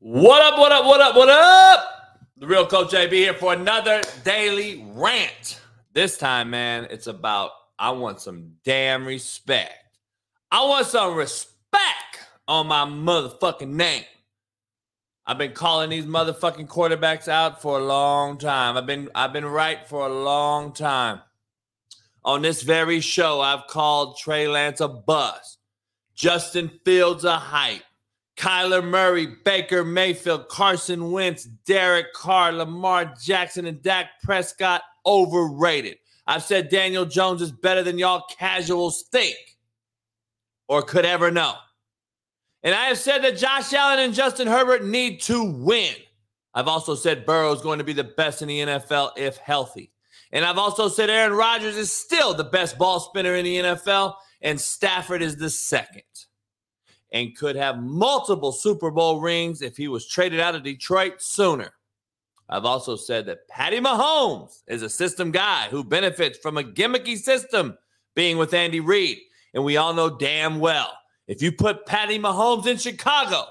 What up, what up, what up, what up? The real Coach JB here for another daily rant. This time, man, it's about I want some damn respect. I want some respect on my motherfucking name. I've been calling these motherfucking quarterbacks out for a long time. I've been I've been right for a long time. On this very show, I've called Trey Lance a bust, Justin Fields a hype. Kyler Murray, Baker Mayfield, Carson Wentz, Derek Carr, Lamar Jackson, and Dak Prescott overrated. I've said Daniel Jones is better than y'all casuals think or could ever know. And I have said that Josh Allen and Justin Herbert need to win. I've also said Burrow is going to be the best in the NFL if healthy. And I've also said Aaron Rodgers is still the best ball spinner in the NFL, and Stafford is the second and could have multiple Super Bowl rings if he was traded out of Detroit sooner. I've also said that Patty Mahomes is a system guy who benefits from a gimmicky system being with Andy Reid. And we all know damn well if you put Patty Mahomes in Chicago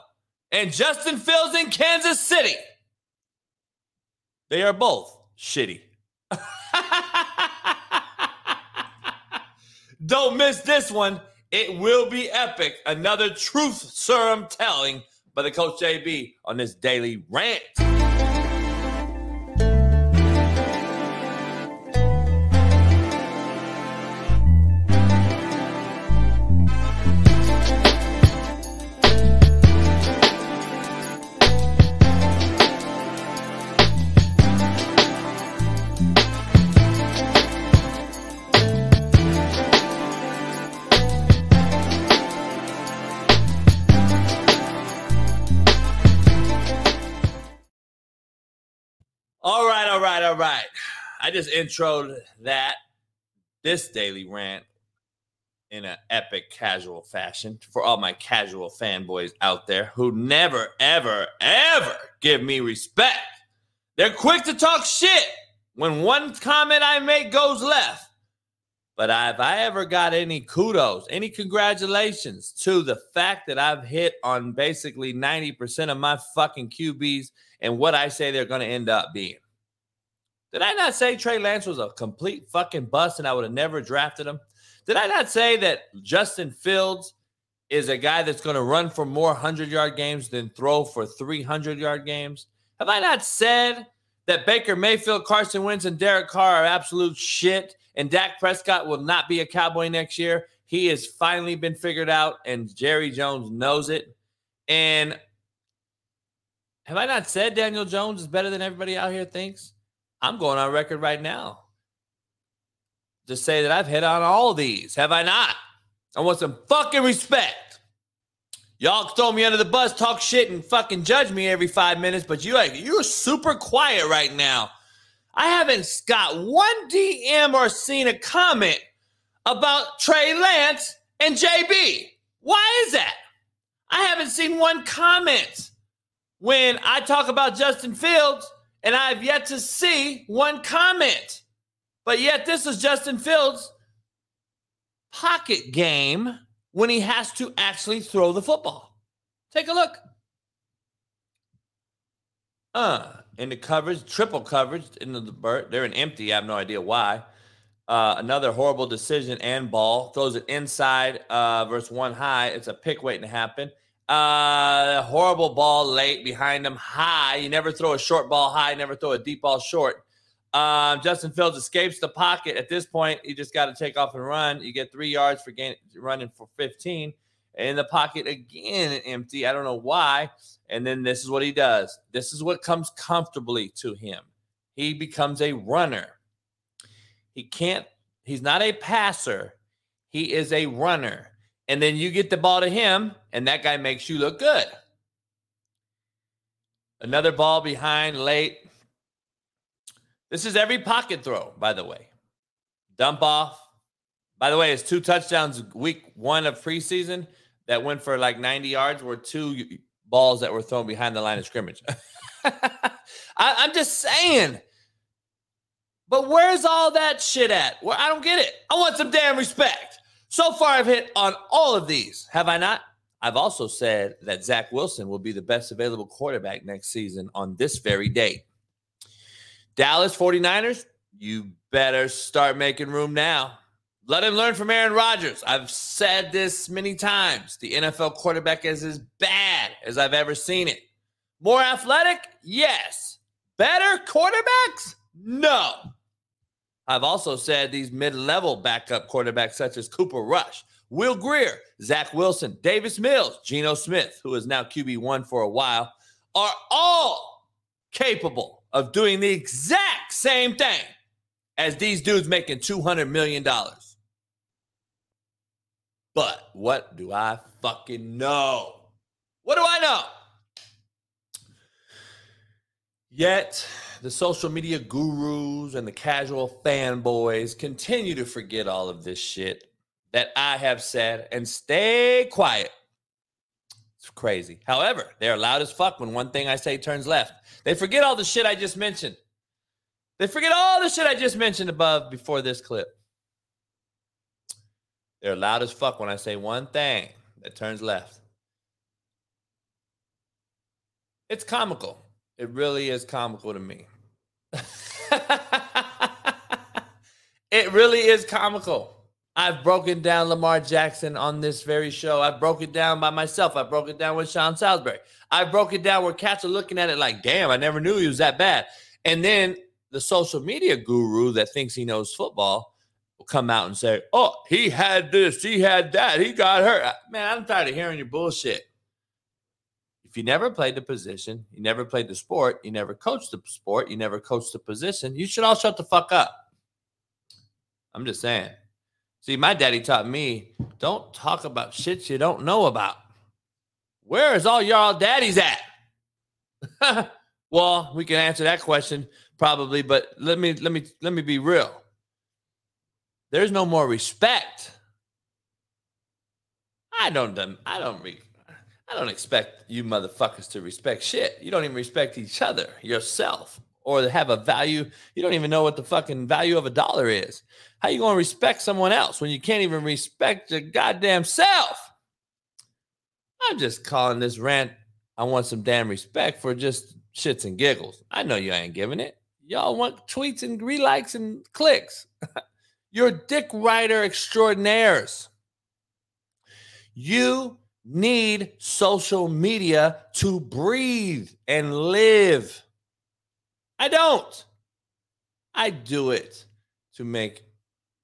and Justin Fields in Kansas City, they are both shitty. Don't miss this one. It will be epic. Another truth serum telling by the Coach JB on this daily rant. Right. I just introed that this daily rant in an epic casual fashion for all my casual fanboys out there who never, ever, ever give me respect. They're quick to talk shit when one comment I make goes left. But if I ever got any kudos, any congratulations to the fact that I've hit on basically 90% of my fucking QBs and what I say they're going to end up being. Did I not say Trey Lance was a complete fucking bust and I would have never drafted him? Did I not say that Justin Fields is a guy that's going to run for more 100 yard games than throw for 300 yard games? Have I not said that Baker Mayfield, Carson Wentz, and Derek Carr are absolute shit and Dak Prescott will not be a Cowboy next year? He has finally been figured out and Jerry Jones knows it. And have I not said Daniel Jones is better than everybody out here thinks? I'm going on record right now to say that I've hit on all these. Have I not? I want some fucking respect. Y'all throw me under the bus, talk shit, and fucking judge me every five minutes, but you like you're super quiet right now. I haven't got one DM or seen a comment about Trey Lance and JB. Why is that? I haven't seen one comment when I talk about Justin Fields, and I have yet to see one comment. But yet, this is Justin Fields' pocket game when he has to actually throw the football. Take a look. Uh, in the coverage, triple coverage in the Burt. They're an empty. I have no idea why. Uh, another horrible decision and ball throws it inside uh, versus one high. It's a pick waiting to happen. Uh, horrible ball late behind him, high. You never throw a short ball high, never throw a deep ball short. Um, Justin Fields escapes the pocket. At this point, you just got to take off and run. You get three yards for gain, running for 15. In the pocket again, empty. I don't know why. And then this is what he does. This is what comes comfortably to him. He becomes a runner. He can't, he's not a passer. He is a runner and then you get the ball to him, and that guy makes you look good. Another ball behind late. This is every pocket throw, by the way. Dump off. By the way, it's two touchdowns week one of preseason that went for like 90 yards were two balls that were thrown behind the line of scrimmage. I, I'm just saying. But where's all that shit at? Where I don't get it. I want some damn respect. So far, I've hit on all of these, have I not? I've also said that Zach Wilson will be the best available quarterback next season on this very date. Dallas 49ers, you better start making room now. Let him learn from Aaron Rodgers. I've said this many times. The NFL quarterback is as bad as I've ever seen it. More athletic? Yes. Better quarterbacks? No. I've also said these mid level backup quarterbacks, such as Cooper Rush, Will Grier, Zach Wilson, Davis Mills, Geno Smith, who is now QB1 for a while, are all capable of doing the exact same thing as these dudes making $200 million. But what do I fucking know? What do I know? Yet, the social media gurus and the casual fanboys continue to forget all of this shit that I have said and stay quiet. It's crazy. However, they're loud as fuck when one thing I say turns left. They forget all the shit I just mentioned. They forget all the shit I just mentioned above before this clip. They're loud as fuck when I say one thing that turns left. It's comical. It really is comical to me. it really is comical. I've broken down Lamar Jackson on this very show. I broke it down by myself. I broke it down with Sean Salisbury. I broke it down where cats are looking at it like, damn, I never knew he was that bad. And then the social media guru that thinks he knows football will come out and say, oh, he had this, he had that, he got hurt. Man, I'm tired of hearing your bullshit. You never played the position, you never played the sport, you never coached the sport, you never coached the position, you should all shut the fuck up. I'm just saying. See, my daddy taught me don't talk about shit you don't know about. Where is all y'all daddies at? well, we can answer that question probably, but let me let me let me be real. There's no more respect. I don't I don't I don't expect you motherfuckers to respect shit. You don't even respect each other, yourself, or have a value. You don't even know what the fucking value of a dollar is. How you going to respect someone else when you can't even respect your goddamn self? I'm just calling this rant. I want some damn respect for just shits and giggles. I know you ain't giving it. Y'all want tweets and relikes and clicks. You're dick writer extraordinaires. You need social media to breathe and live. I don't. I do it to make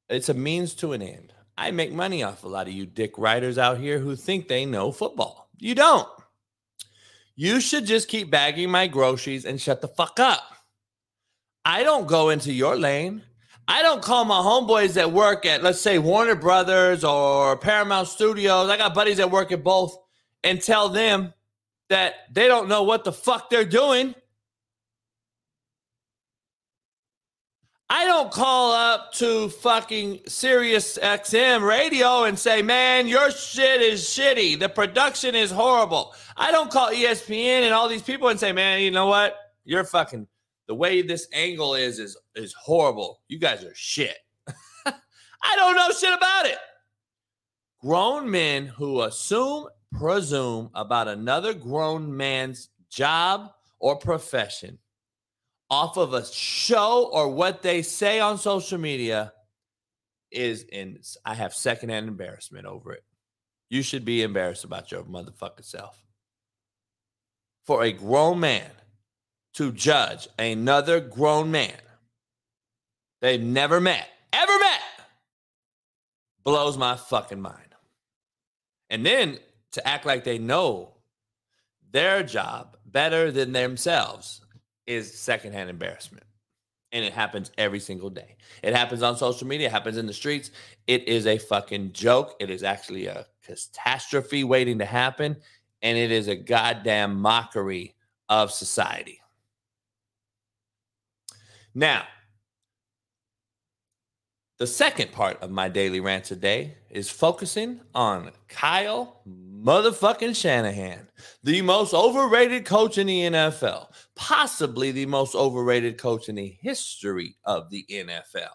it's a means to an end. I make money off a lot of you dick writers out here who think they know football. You don't. You should just keep bagging my groceries and shut the fuck up. I don't go into your lane. I don't call my homeboys that work at, let's say, Warner Brothers or Paramount Studios. I got buddies that work at both and tell them that they don't know what the fuck they're doing. I don't call up to fucking Sirius XM radio and say, man, your shit is shitty. The production is horrible. I don't call ESPN and all these people and say, man, you know what? You're fucking the way this angle is is is horrible. You guys are shit. I don't know shit about it. Grown men who assume, presume about another grown man's job or profession off of a show or what they say on social media is in I have secondhand embarrassment over it. You should be embarrassed about your motherfucking self. For a grown man to judge another grown man they've never met, ever met, blows my fucking mind. And then to act like they know their job better than themselves is secondhand embarrassment. And it happens every single day. It happens on social media, it happens in the streets. It is a fucking joke. It is actually a catastrophe waiting to happen. And it is a goddamn mockery of society. Now, the second part of my daily rant today is focusing on Kyle motherfucking Shanahan, the most overrated coach in the NFL, possibly the most overrated coach in the history of the NFL.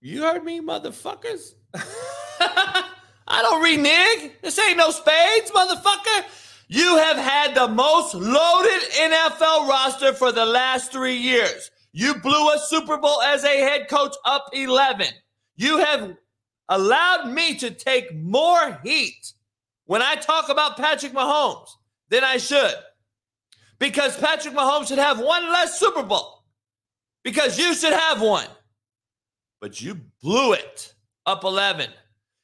You heard me, motherfuckers? I don't renege. This ain't no spades, motherfucker. You have had the most loaded NFL roster for the last three years. You blew a Super Bowl as a head coach up 11. You have allowed me to take more heat when I talk about Patrick Mahomes than I should. Because Patrick Mahomes should have one less Super Bowl. Because you should have one. But you blew it up 11.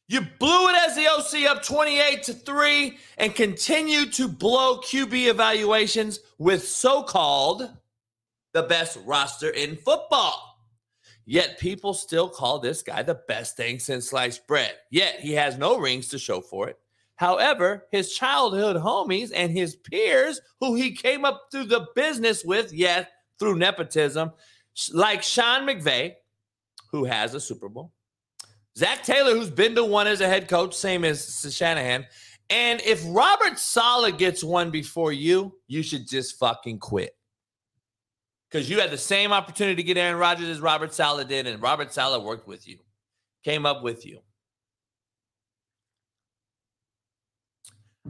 You blew it as the OC up 28 to 3 and continue to blow QB evaluations with so called the best roster in football. Yet people still call this guy the best thing since sliced bread. Yet he has no rings to show for it. However, his childhood homies and his peers, who he came up through the business with, yet through nepotism, like Sean McVay, who has a Super Bowl, Zac Taylor, who's been to one as a head coach, same as Shanahan. And if Robert Saleh gets one before you, you should just fucking quit. Because you had the same opportunity to get Aaron Rodgers as Robert Saleh did, and Robert Saleh worked with you, came up with you.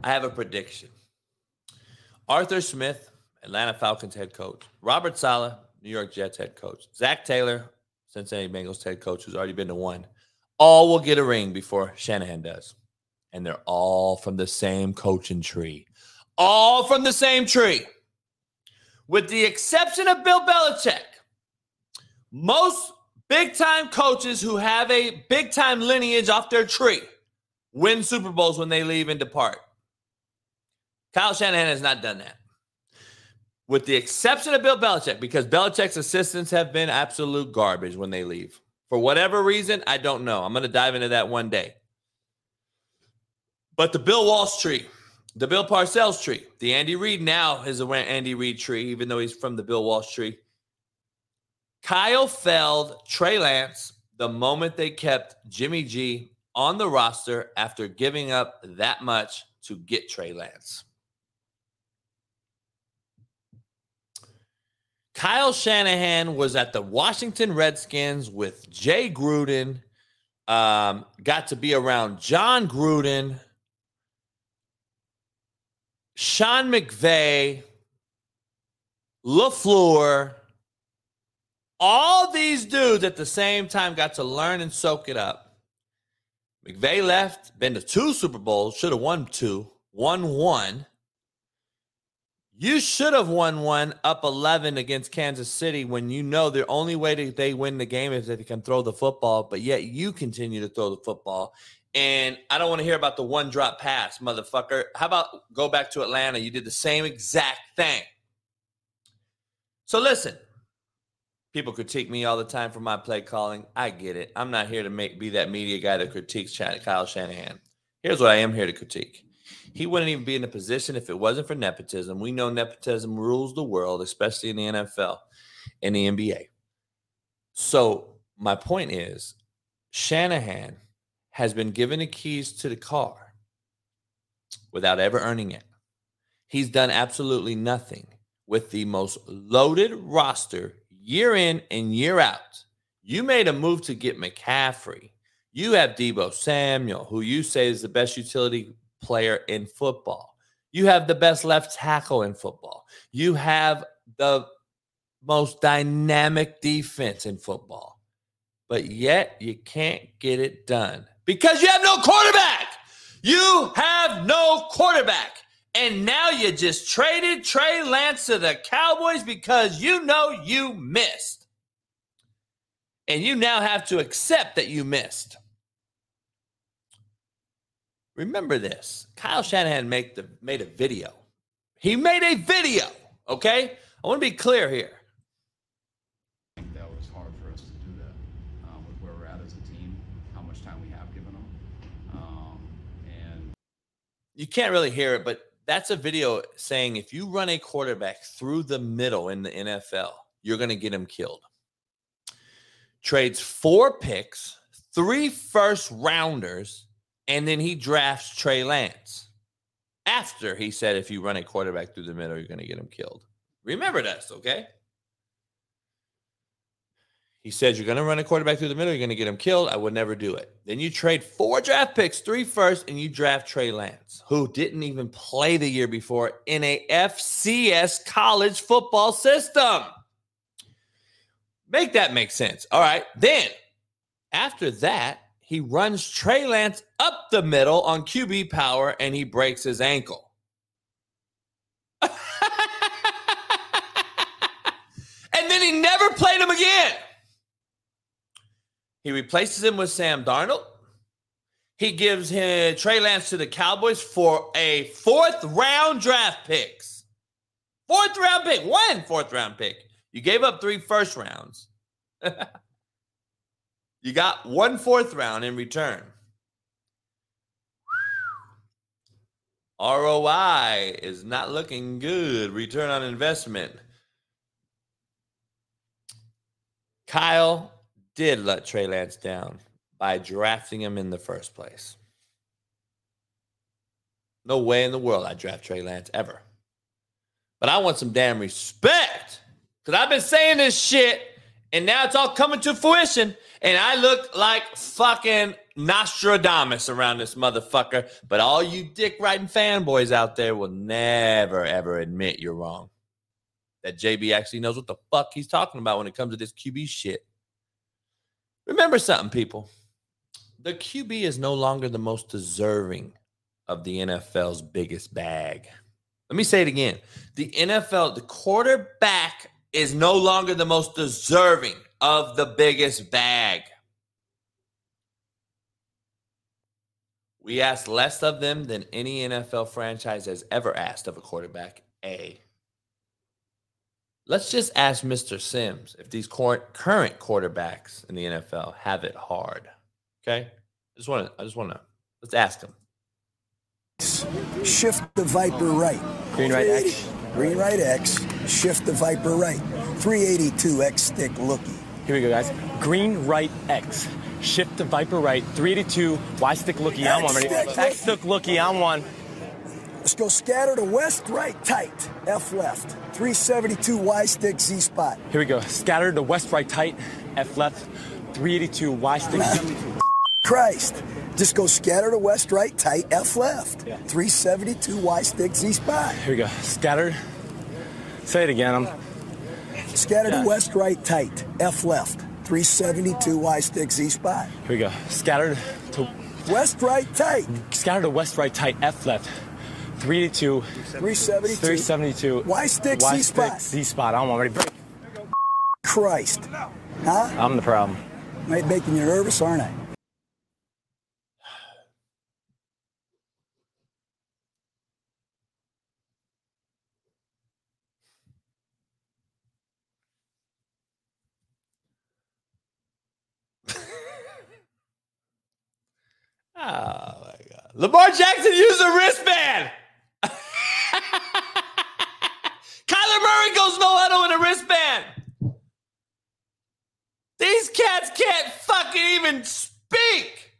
I have a prediction. Arthur Smith, Atlanta Falcons head coach. Robert Saleh, New York Jets head coach. Zac Taylor, Cincinnati Bengals head coach, who's already been to one all will get a ring before Shanahan does. And they're all from the same coaching tree. All from the same tree. With the exception of Bill Belichick, most big time coaches who have a big time lineage off their tree win Super Bowls when they leave and depart. Kyle Shanahan has not done that. With the exception of Bill Belichick, because Belichick's assistants have been absolute garbage when they leave. For whatever reason, I don't know. I'm going to dive into that one day. But the Bill Walsh tree, the Bill Parcells tree, the Andy Reid now is a Andy Reid tree, even though he's from the Bill Walsh tree. Kyle Feld, Trey Lance the moment they kept Jimmy G on the roster after giving up that much to get Trey Lance. Kyle Shanahan was at the Washington Redskins with Jay Gruden. Um, got to be around Jon Gruden, Sean McVay, LaFleur. All these dudes at the same time got to learn and soak it up. McVay left, been to two Super Bowls, should have won two, won one. You should have won one up 11 against Kansas City when you know the only way that they win the game is if they can throw the football, but yet you continue to throw the football. And I don't want to hear about the one drop pass, motherfucker. How about go back to Atlanta? You did the same exact thing. So listen, people critique me all the time for my play calling. I get it. I'm not here to make be that media guy that critiques Kyle Shanahan. Here's what I am here to critique. He wouldn't even be in a position if it wasn't for nepotism. We know nepotism rules the world, especially in the NFL and the NBA. So, my point is Shanahan has been given the keys to the car without ever earning it. He's done absolutely nothing with the most loaded roster year in and year out. You made a move to get McCaffrey. You have Deebo Samuel, who you say is the best utility player in football. You have the best left tackle in football. You have the most dynamic defense in football. But yet you can't get it done because you have no quarterback. You have no quarterback. And now you just traded Trey Lance to the Cowboys because you know you missed. And you now have to accept that you missed. Remember this Kyle Shanahan make the, made a video. He made a video. Okay. I want to be clear here. I think that was hard for us to do that um, with where we're at as a team, how much time we have given them. Um, and you can't really hear it, but that's a video saying if you run a quarterback through the middle in the NFL, you're going to get him killed. Trades four picks, three first rounders, and then he drafts Trey Lance after he said, if you run a quarterback through the middle, you're going to get him killed. Remember this, okay? He said, You're going to run a quarterback through the middle. You're going to get him killed. I would never do it. Then you trade four draft picks, three first, and you draft Trey Lance, who didn't even play the year before in a FCS college football system. Make that make sense. All right. Then after that, he runs Trey Lance up the middle on QB power and he breaks his ankle. and then he never played him again. He replaces him with Sam Darnold. He gives him Trey Lance to the Cowboys for a fourth round draft picks. Fourth round pick, one fourth round pick. You gave up three first rounds. you got one fourth round in return. ROI is not looking good. Return on investment. Kyle did let Trey Lance down by drafting him in the first place. No way in the world I draft Trey Lance ever. But I want some damn respect because I've been saying this shit and now it's all coming to fruition. And I look like fucking Nostradamus around this motherfucker. But all you dick riding fanboys out there will never, ever admit you're wrong. That JB actually knows what the fuck he's talking about when it comes to this QB shit. Remember something, people. The QB is no longer the most deserving of the NFL's biggest bag. Let me say it again. The NFL, the quarterback is no longer the most deserving of the biggest bag. We ask less of them than any NFL franchise has ever asked of a quarterback. A. Let's just ask Mr. Sims if these current quarterbacks in the NFL have it hard. Okay, I just want to. I just want to. Let's ask him. Shift the Viper right. Green right X. Green right X. Shift the Viper right. 382 X stick looky. Here we go, guys. Green right X. Shift the Viper right. 382 Y stick looky. I'm one. Ready? X stick looky. I'm one. Let's go scatter to west, right, tight. F left. 372 Y stick Z spot. Here we go. Scatter to west, right, tight. F left. 382 Y stick. Christ. Just go scatter to west, right, tight, F left. Yeah. 372 Y stick Z spot. Here we go. Scatter. Say it again. I'm. Scatter yeah. to west, right, tight, F left. 372 Y stick Z spot. Here we go. Scattered to west, right, tight. Scatter to west, right, tight, F left. 382. 372. 372. Y stick Z spot. Z spot. I'm already break. Christ. Huh? I'm the problem. I'm making you nervous, aren't I? Lamar Jackson used a wristband. Kyler Murray goes no huddle in a wristband. These cats can't fucking even speak.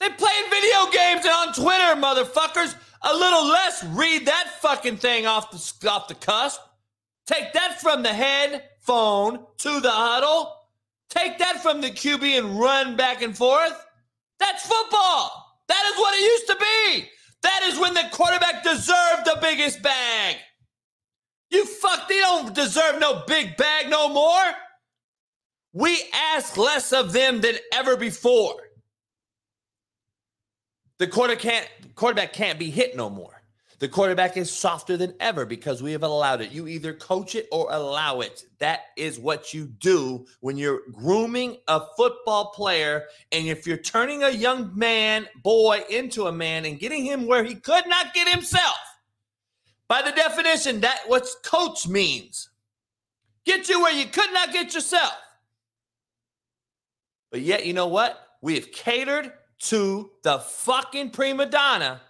They playing video games and on Twitter, motherfuckers. A little less read that fucking thing off the off the cusp. Take that from the headphone to the huddle. Take that from the QB and run back and forth. That's football. That is what it used to be. That is when the quarterback deserved the biggest bag. You fuck, they don't deserve no big bag no more. We ask less of them than ever before. The quarter can't, quarterback can't be hit no more. The quarterback is softer than ever because we have allowed it. You either coach it or allow it. That is what you do when you're grooming a football player. And if you're turning a young man, boy, into a man and getting him where he could not get himself, by the definition, that what coach means. Get you where you could not get yourself. But yet, you know what? We have catered to the fucking prima donna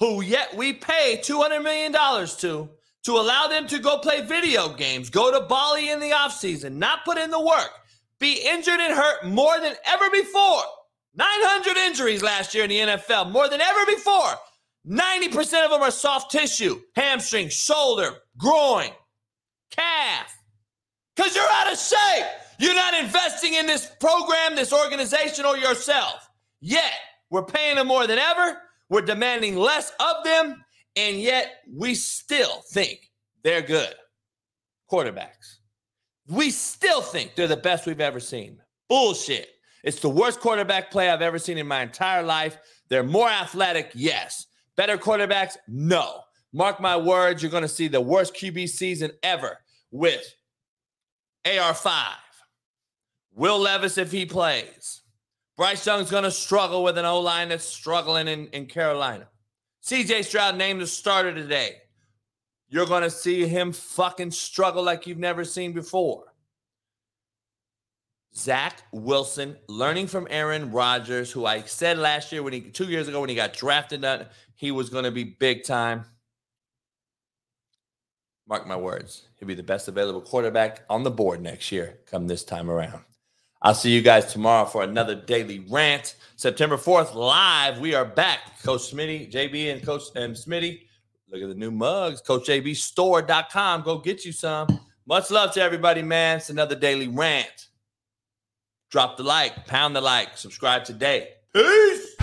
who yet we pay $200 million to, to allow them to go play video games, go to Bali in the offseason, not put in the work, be injured and hurt more than ever before. 900 injuries last year in the NFL, more than ever before. 90% of them are soft tissue, hamstring, shoulder, groin, calf. Because you're out of shape. You're not investing in this program, this organization, or yourself. Yet, we're paying them more than ever. We're demanding less of them. And yet, we still think they're good quarterbacks. We still think they're the best we've ever seen. Bullshit. It's the worst quarterback play I've ever seen in my entire life. They're more athletic, yes. Better quarterbacks, no. Mark my words, you're going to see the worst QB season ever with AR5. Will Levis, if he plays. Bryce Young's going to struggle with an O line that's struggling in, in Carolina. CJ Stroud named the starter today. You're going to see him fucking struggle like you've never seen before. Zach Wilson learning from Aaron Rodgers, who I said last year when he two years ago when he got drafted he was going to be big time. Mark my words, he'll be the best available quarterback on the board next year come this time around. I'll see you guys tomorrow for another daily rant. September 4th, live. We are back. Coach Smitty, JB, and Coach and Smitty. Look at the new mugs. CoachJBStore.com. Go get you some. Much love to everybody, man. It's another daily rant. Drop the like, pound the like, subscribe today. Peace.